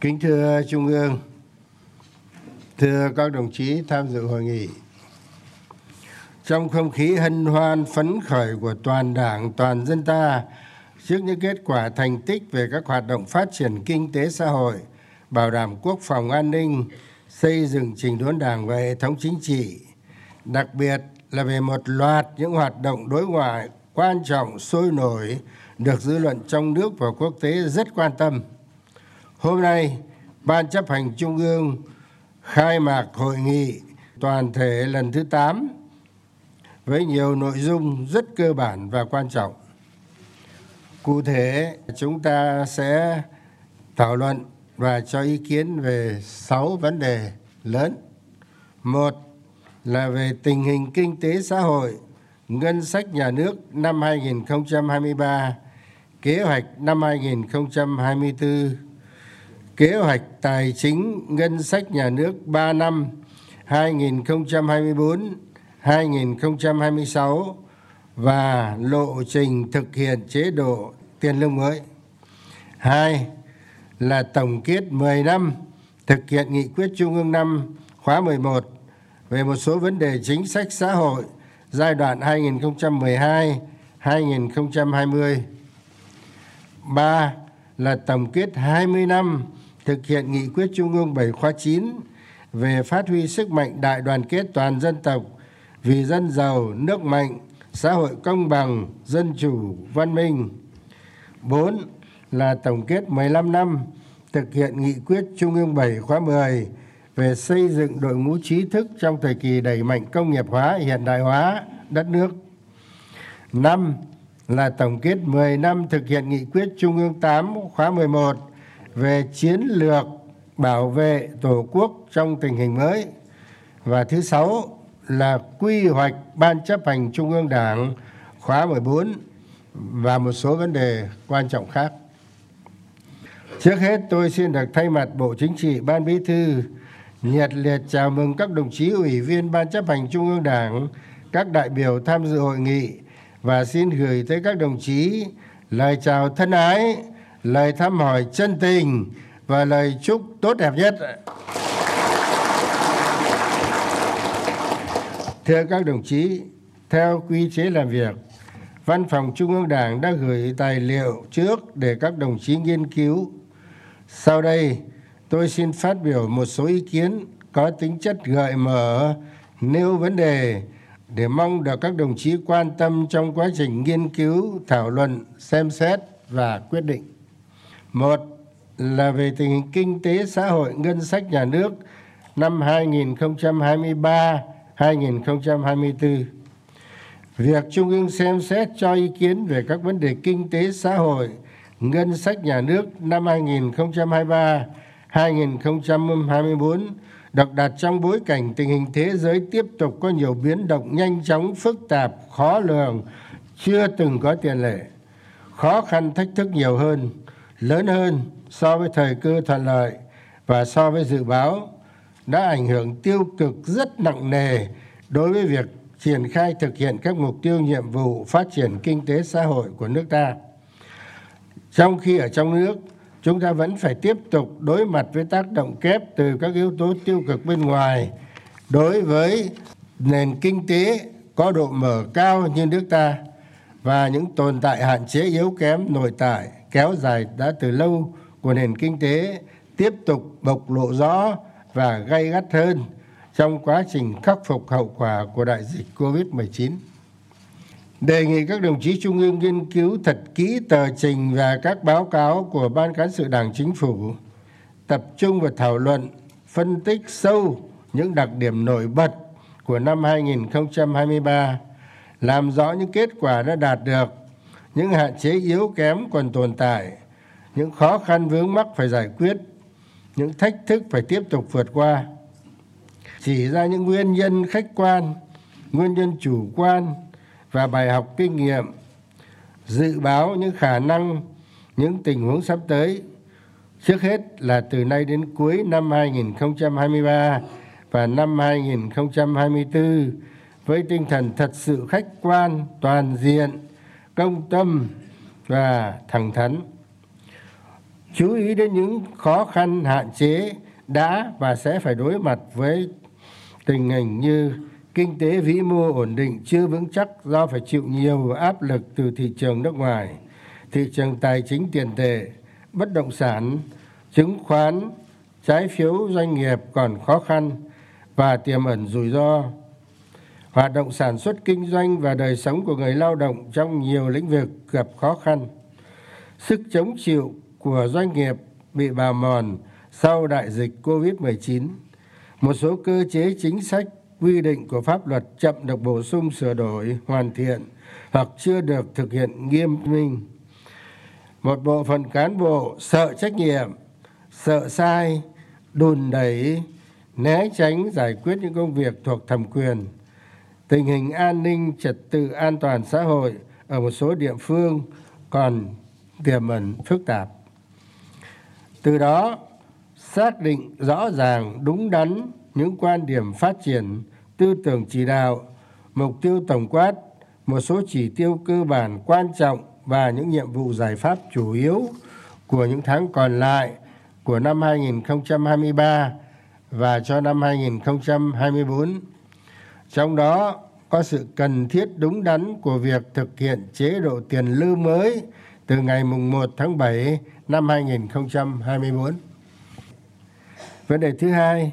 Kính thưa Trung ương, thưa các đồng chí tham dự hội nghị. Trong không khí hân hoan phấn khởi của toàn đảng, toàn dân ta trước những kết quả thành tích về các hoạt động phát triển kinh tế xã hội, bảo đảm quốc phòng an ninh, xây dựng trình đốn đảng và hệ thống chính trị, đặc biệt là về một loạt những hoạt động đối ngoại quan trọng sôi nổi được dư luận trong nước và quốc tế rất quan tâm. Hôm nay, Ban chấp hành Trung ương khai mạc hội nghị toàn thể lần thứ 8 với nhiều nội dung rất cơ bản và quan trọng. Cụ thể, chúng ta sẽ thảo luận và cho ý kiến về 6 vấn đề lớn. Một là về tình hình kinh tế xã hội, ngân sách nhà nước năm 2023, kế hoạch năm 2024, kế hoạch tài chính ngân sách nhà nước 3 năm 2024 2026 và lộ trình thực hiện chế độ tiền lương mới. Hai là tổng kết 10 năm thực hiện nghị quyết Trung ương năm khóa 11 về một số vấn đề chính sách xã hội giai đoạn 2012-2020. Ba là tổng kết 20 năm thực hiện nghị quyết Trung ương 7 khóa 9 về phát huy sức mạnh đại đoàn kết toàn dân tộc vì dân giàu, nước mạnh, xã hội công bằng, dân chủ, văn minh. 4 là tổng kết 15 năm thực hiện nghị quyết Trung ương 7 khóa 10 về xây dựng đội ngũ trí thức trong thời kỳ đẩy mạnh công nghiệp hóa, hiện đại hóa đất nước. 5 là tổng kết 10 năm thực hiện nghị quyết Trung ương 8 khóa 11 về chiến lược bảo vệ Tổ quốc trong tình hình mới. Và thứ sáu là quy hoạch Ban chấp hành Trung ương Đảng khóa 14 và một số vấn đề quan trọng khác. Trước hết tôi xin được thay mặt Bộ Chính trị Ban Bí thư nhiệt liệt chào mừng các đồng chí ủy viên Ban chấp hành Trung ương Đảng, các đại biểu tham dự hội nghị và xin gửi tới các đồng chí lời chào thân ái, lời thăm hỏi chân tình và lời chúc tốt đẹp nhất. Thưa các đồng chí, theo quy chế làm việc, Văn phòng Trung ương Đảng đã gửi tài liệu trước để các đồng chí nghiên cứu. Sau đây, tôi xin phát biểu một số ý kiến có tính chất gợi mở, nêu vấn đề để mong được các đồng chí quan tâm trong quá trình nghiên cứu, thảo luận, xem xét và quyết định. Một là về tình hình kinh tế xã hội ngân sách nhà nước năm 2023 2024. Việc Trung ương xem xét cho ý kiến về các vấn đề kinh tế xã hội, ngân sách nhà nước năm 2023 2024 được đặt trong bối cảnh tình hình thế giới tiếp tục có nhiều biến động nhanh chóng, phức tạp, khó lường, chưa từng có tiền lệ. Khó khăn thách thức nhiều hơn, lớn hơn so với thời cơ thuận lợi và so với dự báo đã ảnh hưởng tiêu cực rất nặng nề đối với việc triển khai thực hiện các mục tiêu nhiệm vụ phát triển kinh tế xã hội của nước ta. Trong khi ở trong nước, chúng ta vẫn phải tiếp tục đối mặt với tác động kép từ các yếu tố tiêu cực bên ngoài đối với nền kinh tế có độ mở cao như nước ta và những tồn tại hạn chế yếu kém nội tại kéo dài đã từ lâu của nền kinh tế tiếp tục bộc lộ rõ và gay gắt hơn trong quá trình khắc phục hậu quả của đại dịch Covid-19. Đề nghị các đồng chí Trung ương nghiên cứu thật kỹ tờ trình và các báo cáo của Ban Cán sự Đảng Chính phủ, tập trung vào thảo luận, phân tích sâu những đặc điểm nổi bật của năm 2023, làm rõ những kết quả đã đạt được, những hạn chế yếu kém còn tồn tại, những khó khăn vướng mắc phải giải quyết, những thách thức phải tiếp tục vượt qua. Chỉ ra những nguyên nhân khách quan nguyên nhân chủ quan và bài học kinh nghiệm. Dự báo những khả năng những tình huống sắp tới. Trước hết là từ nay đến cuối năm 2023 và năm 2024 với tinh thần thật sự khách quan toàn diện công tâm và thẳng thắn. Chú ý đến những khó khăn, hạn chế đã và sẽ phải đối mặt với tình hình như kinh tế vĩ mô ổn định chưa vững chắc do phải chịu nhiều áp lực từ thị trường nước ngoài, thị trường tài chính tiền tệ, bất động sản, chứng khoán, trái phiếu doanh nghiệp còn khó khăn và tiềm ẩn rủi ro hoạt động sản xuất kinh doanh và đời sống của người lao động trong nhiều lĩnh vực gặp khó khăn. Sức chống chịu của doanh nghiệp bị bào mòn sau đại dịch covid-19 một số cơ chế chính sách, quy định của pháp luật chậm được bổ sung, sửa đổi, hoàn thiện hoặc chưa được thực hiện nghiêm minh. Một bộ phận cán bộ sợ trách nhiệm, sợ sai, đùn đẩy, né tránh giải quyết những công việc thuộc thẩm quyền tình hình an ninh, trật tự an toàn xã hội ở một số địa phương còn tiềm ẩn phức tạp từ đó, xác định rõ ràng, đúng đắn những quan điểm phát triển, tư tưởng chỉ đạo, mục tiêu tổng quát, một số chỉ tiêu cơ bản quan trọng và những nhiệm vụ giải pháp chủ yếu của những tháng còn lại của năm 2023 và cho năm 2024. Trong đó có sự cần thiết đúng đắn của việc thực hiện chế độ tiền lương mới từ ngày 1 tháng 7 năm 2024. Vấn đề thứ hai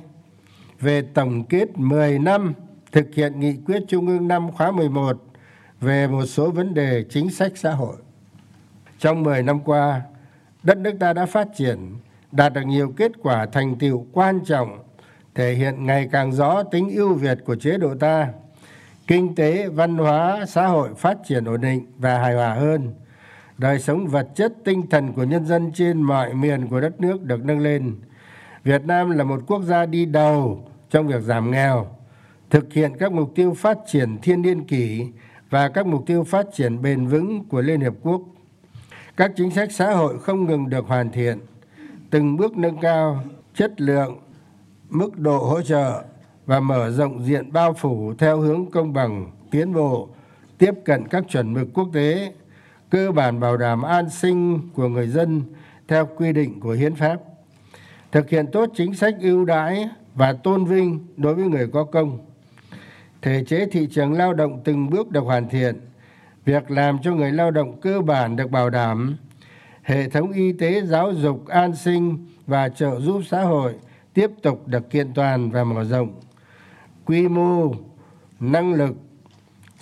về tổng kết 10 năm thực hiện nghị quyết Trung ương năm khóa 11 về một số vấn đề chính sách xã hội. Trong 10 năm qua, đất nước ta đã phát triển, đạt được nhiều kết quả thành tiệu quan trọng, thể hiện ngày càng rõ tính ưu việt của chế độ ta. Kinh tế, văn hóa, xã hội phát triển ổn định và hài hòa hơn. Đời sống vật chất, tinh thần của nhân dân trên mọi miền của đất nước được nâng lên. Việt Nam là một quốc gia đi đầu trong việc giảm nghèo, thực hiện các mục tiêu phát triển thiên niên kỷ và các mục tiêu phát triển bền vững của Liên Hiệp Quốc. Các chính sách xã hội không ngừng được hoàn thiện, từng bước nâng cao chất lượng, mức độ hỗ trợ và mở rộng diện bao phủ theo hướng công bằng, tiến bộ, tiếp cận các chuẩn mực quốc tế, cơ bản bảo đảm an sinh của người dân theo quy định của hiến pháp thực hiện tốt chính sách ưu đãi và tôn vinh đối với người có công thể chế thị trường lao động từng bước được hoàn thiện việc làm cho người lao động cơ bản được bảo đảm hệ thống y tế giáo dục an sinh và trợ giúp xã hội tiếp tục được kiện toàn và mở rộng. Quy mô, năng lực,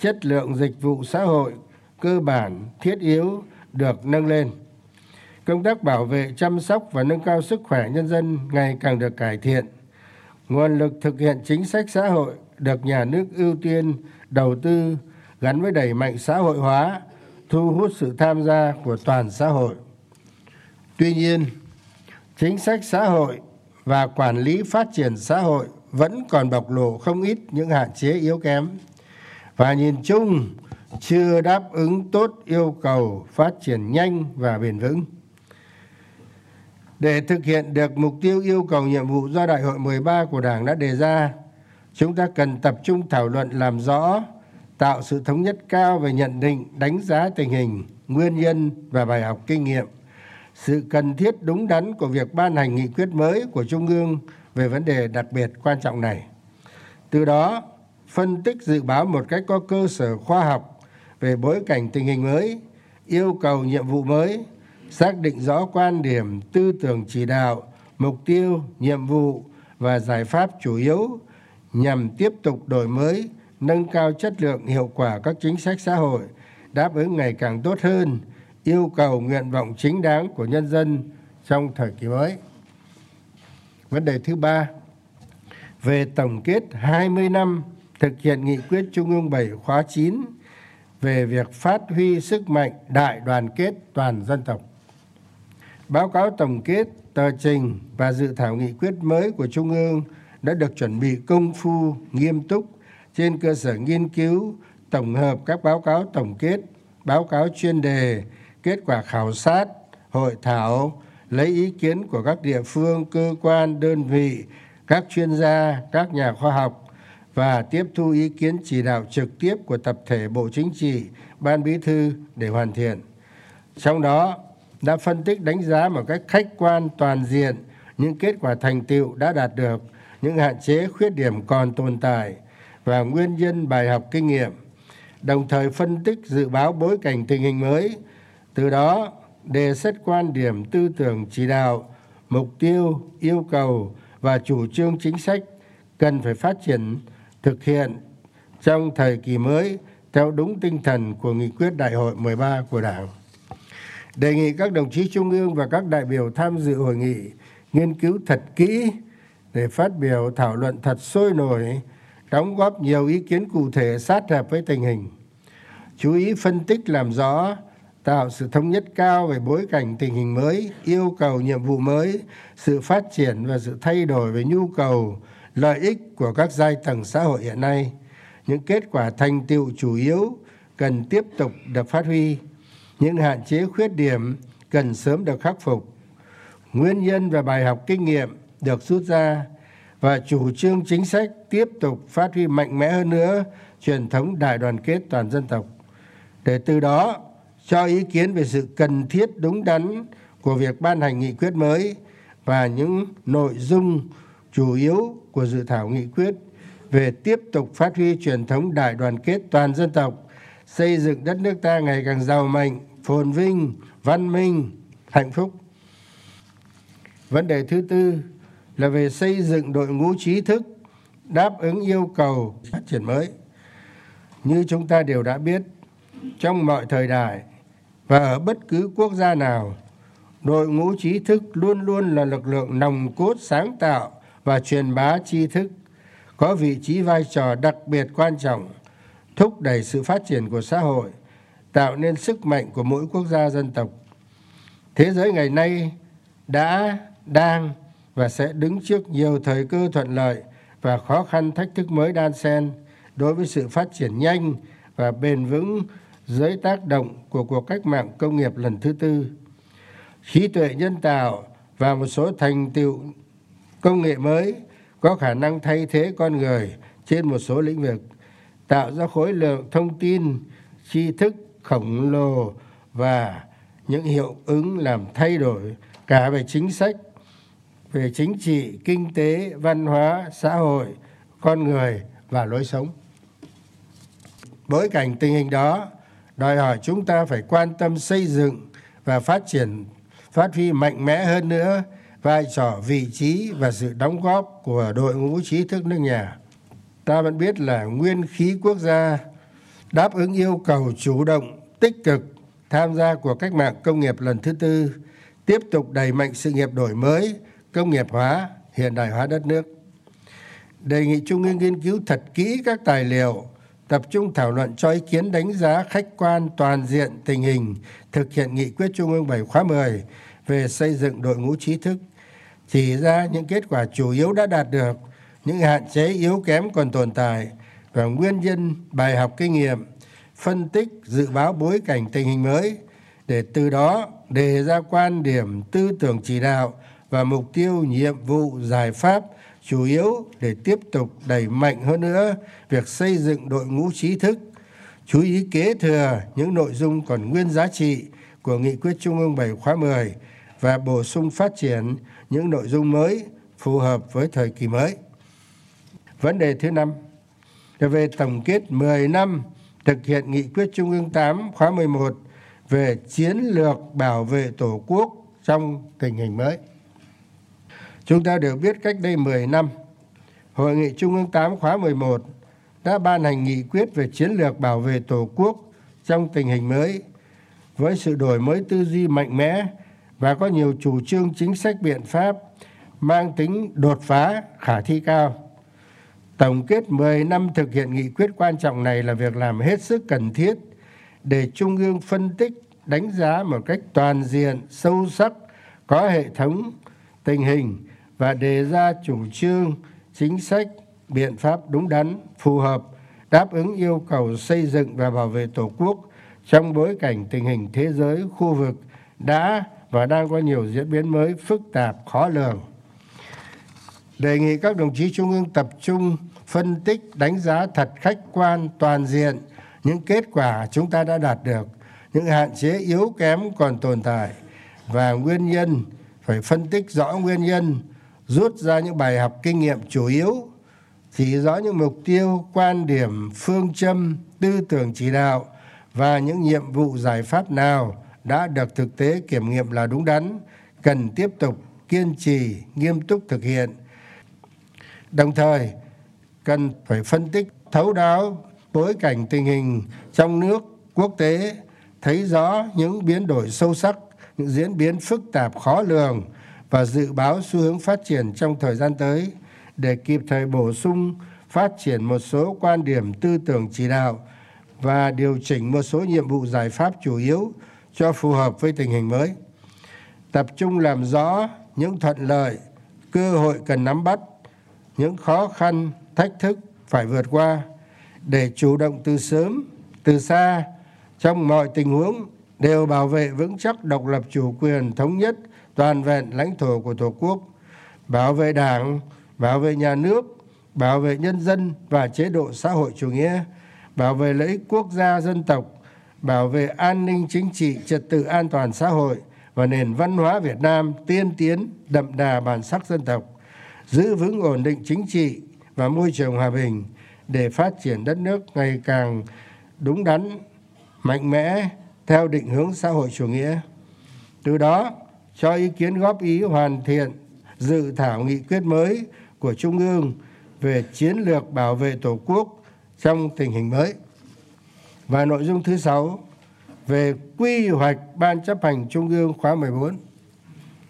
chất lượng dịch vụ xã hội cơ bản thiết yếu được nâng lên. Công tác bảo vệ, chăm sóc và nâng cao sức khỏe nhân dân ngày càng được cải thiện. Nguồn lực thực hiện chính sách xã hội được nhà nước ưu tiên đầu tư gắn với đẩy mạnh xã hội hóa, thu hút sự tham gia của toàn xã hội. Tuy nhiên, chính sách xã hội và quản lý phát triển xã hội vẫn còn bộc lộ không ít những hạn chế yếu kém. Và nhìn chung chưa đáp ứng tốt yêu cầu phát triển nhanh và bền vững. Để thực hiện được mục tiêu yêu cầu nhiệm vụ do đại hội 13 của Đảng đã đề ra, chúng ta cần tập trung thảo luận làm rõ, tạo sự thống nhất cao về nhận định, đánh giá tình hình, nguyên nhân và bài học kinh nghiệm, sự cần thiết đúng đắn của việc ban hành nghị quyết mới của Trung ương về vấn đề đặc biệt quan trọng này. Từ đó, phân tích dự báo một cách có cơ sở khoa học về bối cảnh tình hình mới, yêu cầu nhiệm vụ mới, xác định rõ quan điểm tư tưởng chỉ đạo mục tiêu nhiệm vụ và giải pháp chủ yếu nhằm tiếp tục đổi mới nâng cao chất lượng hiệu quả các chính sách xã hội đáp ứng ngày càng tốt hơn yêu cầu nguyện vọng chính đáng của nhân dân trong thời kỳ mới. Vấn đề thứ ba, về tổng kết 20 năm thực hiện nghị quyết Trung ương 7 khóa 9 về việc phát huy sức mạnh đại đoàn kết toàn dân tộc. Báo cáo tổng kết tờ trình và dự thảo nghị quyết mới của trung ương đã được chuẩn bị công phu, nghiêm túc trên cơ sở nghiên cứu, tổng hợp các báo cáo tổng kết, báo cáo chuyên đề kết quả khảo sát, hội thảo, lấy ý kiến của các địa phương, cơ quan, đơn vị, các chuyên gia, các nhà khoa học và tiếp thu ý kiến chỉ đạo trực tiếp của tập thể bộ chính trị, ban bí thư để hoàn thiện. Trong đó, đã phân tích đánh giá một cách khách quan toàn diện những kết quả thành tựu đã đạt được, những hạn chế, khuyết điểm còn tồn tại và nguyên nhân bài học kinh nghiệm, đồng thời phân tích dự báo bối cảnh tình hình mới từ đó đề xuất quan điểm tư tưởng chỉ đạo mục tiêu yêu cầu và chủ trương chính sách cần phải phát triển thực hiện trong thời kỳ mới theo đúng tinh thần của nghị quyết đại hội 13 của Đảng. Đề nghị các đồng chí trung ương và các đại biểu tham dự hội nghị nghiên cứu thật kỹ để phát biểu thảo luận thật sôi nổi, đóng góp nhiều ý kiến cụ thể sát hợp với tình hình. Chú ý phân tích làm rõ, tạo sự thống nhất cao về bối cảnh tình hình mới, yêu cầu nhiệm vụ mới, sự phát triển và sự thay đổi về nhu cầu, lợi ích của các giai tầng xã hội hiện nay. Những kết quả thành tựu chủ yếu cần tiếp tục được phát huy. Những hạn chế khuyết điểm cần sớm được khắc phục. Nguyên nhân và bài học kinh nghiệm được rút ra và chủ trương chính sách tiếp tục phát huy mạnh mẽ hơn nữa truyền thống đại đoàn kết toàn dân tộc. Để từ đó cho ý kiến về sự cần thiết đúng đắn của việc ban hành nghị quyết mới và những nội dung chủ yếu của dự thảo nghị quyết về tiếp tục phát huy truyền thống đại đoàn kết toàn dân tộc, xây dựng đất nước ta ngày càng giàu mạnh, phồn vinh, văn minh, hạnh phúc. Vấn đề thứ tư là về xây dựng đội ngũ trí thức đáp ứng yêu cầu phát triển mới. Như chúng ta đều đã biết, trong mọi thời đại và ở bất cứ quốc gia nào, đội ngũ trí thức luôn luôn là lực lượng nòng cốt sáng tạo và truyền bá tri thức, có vị trí vai trò đặc biệt quan trọng, thúc đẩy sự phát triển của xã hội, tạo nên sức mạnh của mỗi quốc gia dân tộc. Thế giới ngày nay đã, đang và sẽ đứng trước nhiều thời cơ thuận lợi và khó khăn thách thức mới đan xen đối với sự phát triển nhanh và bền vững dưới tác động của cuộc cách mạng công nghiệp lần thứ tư. Trí tuệ nhân tạo và một số thành tựu công nghệ mới có khả năng thay thế con người trên một số lĩnh vực, tạo ra khối lượng thông tin, tri thức khổng lồ và những hiệu ứng làm thay đổi cả về chính sách, về chính trị, kinh tế, văn hóa, xã hội, con người và lối sống. Bối cảnh tình hình đó đòi hỏi chúng ta phải quan tâm xây dựng và phát triển, phát huy mạnh mẽ hơn nữa vai trò, vị trí và sự đóng góp của đội ngũ trí thức nước nhà. Ta vẫn biết là nguyên khí quốc gia đáp ứng yêu cầu chủ động, tích cực tham gia của cách mạng công nghiệp lần thứ tư, tiếp tục đẩy mạnh sự nghiệp đổi mới, công nghiệp hóa, hiện đại hóa đất nước. Đề nghị trung ương nghiên cứu thật kỹ các tài liệu tập trung thảo luận cho ý kiến đánh giá khách quan toàn diện tình hình, thực hiện nghị quyết trung ương bảy khóa 10 về xây dựng đội ngũ trí thức. Chỉ ra những kết quả chủ yếu đã đạt được, những hạn chế yếu kém còn tồn tại và nguyên nhân bài học kinh nghiệm, phân tích, dự báo bối cảnh tình hình mới để từ đó đề ra quan điểm, tư tưởng chỉ đạo và mục tiêu, nhiệm vụ, giải pháp chủ yếu để tiếp tục đẩy mạnh hơn nữa việc xây dựng đội ngũ trí thức, chú ý kế thừa những nội dung còn nguyên giá trị của nghị quyết trung ương 7 khóa 10 và bổ sung phát triển những nội dung mới phù hợp với thời kỳ mới. Vấn đề thứ năm, là về tổng kết 10 năm thực hiện nghị quyết Trung ương 8 khóa 11 về chiến lược bảo vệ Tổ quốc trong tình hình mới. Chúng ta đều biết cách đây 10 năm, Hội nghị Trung ương 8 khóa 11 đã ban hành nghị quyết về chiến lược bảo vệ Tổ quốc trong tình hình mới với sự đổi mới tư duy mạnh mẽ và có nhiều chủ trương chính sách biện pháp mang tính đột phá khả thi cao. Tổng kết 10 năm thực hiện nghị quyết quan trọng này là việc làm hết sức cần thiết để Trung ương phân tích, đánh giá một cách toàn diện, sâu sắc, có hệ thống tình hình và đề ra chủ trương, chính sách, biện pháp đúng đắn, phù hợp, đáp ứng yêu cầu xây dựng và bảo vệ Tổ quốc trong bối cảnh tình hình thế giới, khu vực đã và đang có nhiều diễn biến mới phức tạp khó lường. Đề nghị các đồng chí trung ương tập trung phân tích đánh giá thật khách quan toàn diện những kết quả chúng ta đã đạt được những hạn chế yếu kém còn tồn tại và nguyên nhân phải phân tích rõ nguyên nhân rút ra những bài học kinh nghiệm chủ yếu, chỉ rõ những mục tiêu, quan điểm, phương châm, tư tưởng chỉ đạo và những nhiệm vụ giải pháp nào đã được thực tế kiểm nghiệm là đúng đắn, cần tiếp tục kiên trì, nghiêm túc thực hiện. Đồng thời, cần phải phân tích, thấu đáo bối cảnh tình hình trong nước, quốc tế, thấy rõ những biến đổi sâu sắc, những diễn biến phức tạp khó lường và dự báo xu hướng phát triển trong thời gian tới để kịp thời bổ sung, phát triển một số quan điểm tư tưởng chỉ đạo và điều chỉnh một số nhiệm vụ giải pháp chủ yếu cho phù hợp với tình hình mới. Tập trung làm rõ những thuận lợi, cơ hội cần nắm bắt, những khó khăn, thách thức phải vượt qua để chủ động từ sớm, từ xa, trong mọi tình huống đều bảo vệ vững chắc độc lập chủ quyền thống nhất toàn vẹn lãnh thổ của tổ quốc, bảo vệ đảng, bảo vệ nhà nước, bảo vệ nhân dân và chế độ xã hội chủ nghĩa, bảo vệ lợi ích quốc gia dân tộc, bảo vệ an ninh chính trị, trật tự an toàn xã hội và nền văn hóa việt nam tiên tiến, đậm đà bản sắc dân tộc, giữ vững ổn định chính trị và môi trường hòa bình để phát triển đất nước ngày càng đúng đắn, mạnh mẽ, theo định hướng xã hội chủ nghĩa. Từ đó cho ý kiến góp ý hoàn thiện dự thảo nghị quyết mới của trung ương về chiến lược bảo vệ tổ quốc trong tình hình mới. Và nội dung thứ sáu về quy hoạch ban chấp hành trung ương khóa 14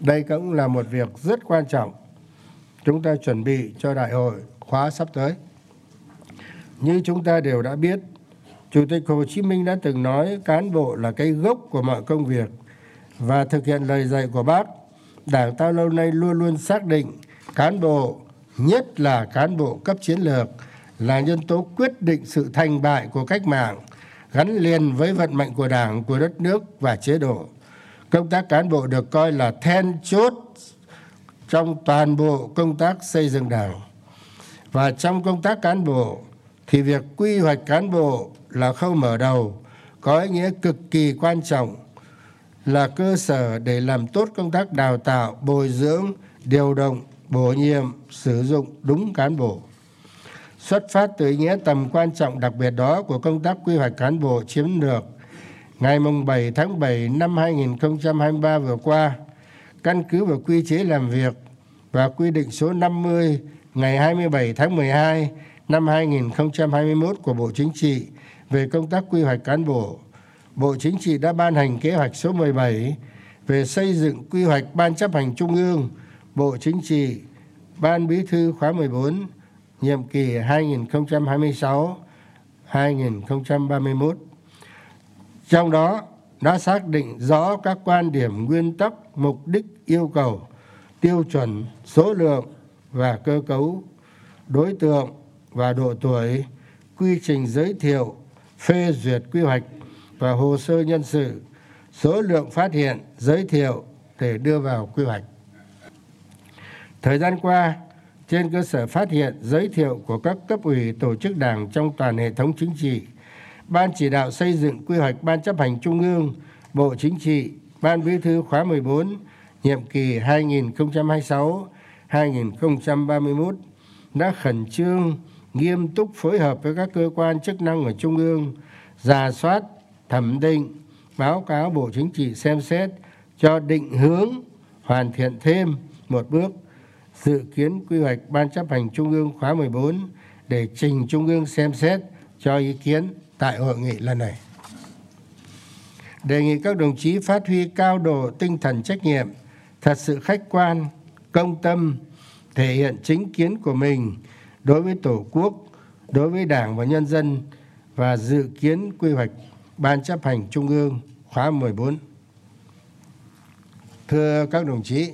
đây cũng là một việc rất quan trọng chúng ta chuẩn bị cho đại hội khóa sắp tới. Như chúng ta đều đã biết, chủ tịch hồ chí minh đã từng nói cán bộ là cái gốc của mọi công việc và thực hiện lời dạy của bác, đảng ta lâu nay luôn luôn xác định cán bộ, nhất là cán bộ cấp chiến lược, là nhân tố quyết định sự thành bại của cách mạng, gắn liền với vận mệnh của đảng, của đất nước và chế độ. Công tác cán bộ được coi là then chốt trong toàn bộ công tác xây dựng đảng. Và trong công tác cán bộ, thì việc quy hoạch cán bộ là khâu mở đầu, có ý nghĩa cực kỳ quan trọng là cơ sở để làm tốt công tác đào tạo bồi dưỡng điều động bổ nhiệm sử dụng đúng cán bộ. Xuất phát từ ý nghĩa tầm quan trọng đặc biệt đó của công tác quy hoạch cán bộ chiến lược ngày 7 tháng 7 năm 2023 vừa qua căn cứ vào quy chế làm việc và quy định số 50 ngày 27 tháng 12 năm 2021 của Bộ Chính trị về công tác quy hoạch cán bộ, Bộ Chính trị đã ban hành kế hoạch số 17 về xây dựng quy hoạch Ban chấp hành Trung ương, Bộ Chính trị, Ban Bí thư khóa 14, nhiệm kỳ 2026-2031. Trong đó đã xác định rõ các quan điểm nguyên tắc, mục đích, yêu cầu, tiêu chuẩn, số lượng và cơ cấu, đối tượng và độ tuổi, quy trình giới thiệu, phê duyệt quy hoạch và hồ sơ nhân sự, số lượng phát hiện, giới thiệu để đưa vào quy hoạch. Thời gian qua, trên cơ sở phát hiện giới thiệu của các cấp ủy tổ chức đảng trong toàn hệ thống chính trị, Ban chỉ đạo xây dựng quy hoạch Ban chấp hành Trung ương, Bộ Chính trị, Ban bí thư khóa 14, nhiệm kỳ 2026-2031 đã khẩn trương, nghiêm túc phối hợp với các cơ quan chức năng ở Trung ương, giả soát, thẩm định, báo cáo Bộ Chính trị xem xét cho định hướng hoàn thiện thêm một bước dự kiến quy hoạch Ban chấp hành Trung ương khóa 14 để trình Trung ương xem xét cho ý kiến tại hội nghị lần này. Đề nghị các đồng chí phát huy cao độ tinh thần trách nhiệm, thật sự khách quan, công tâm, thể hiện chính kiến của mình đối với Tổ quốc, đối với Đảng và nhân dân và dự kiến quy hoạch Ban chấp hành Trung ương khóa 14. Thưa các đồng chí,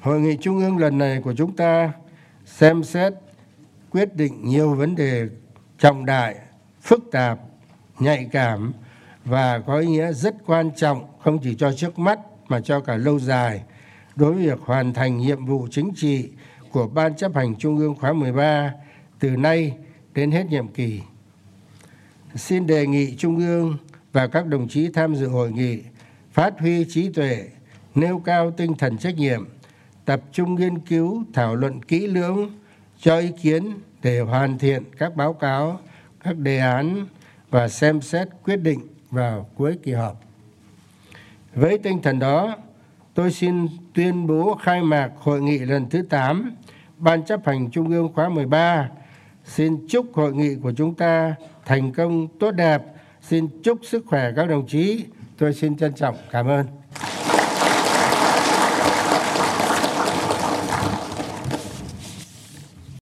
Hội nghị Trung ương lần này của chúng ta xem xét quyết định nhiều vấn đề trọng đại, phức tạp, nhạy cảm và có ý nghĩa rất quan trọng không chỉ cho trước mắt mà cho cả lâu dài đối với việc hoàn thành nhiệm vụ chính trị của Ban chấp hành Trung ương khóa 13 từ nay đến hết nhiệm kỳ. Xin đề nghị Trung ương và các đồng chí tham dự hội nghị phát huy trí tuệ, nêu cao tinh thần trách nhiệm tập trung nghiên cứu thảo luận kỹ lưỡng cho ý kiến để hoàn thiện các báo cáo các đề án và xem xét quyết định vào cuối kỳ họp với tinh thần đó tôi xin tuyên bố khai mạc hội nghị lần thứ 8 Ban chấp hành Trung ương khóa 13. Xin chúc hội nghị của chúng ta thành công tốt đẹp. Xin chúc sức khỏe các đồng chí. Tôi xin trân trọng cảm ơn.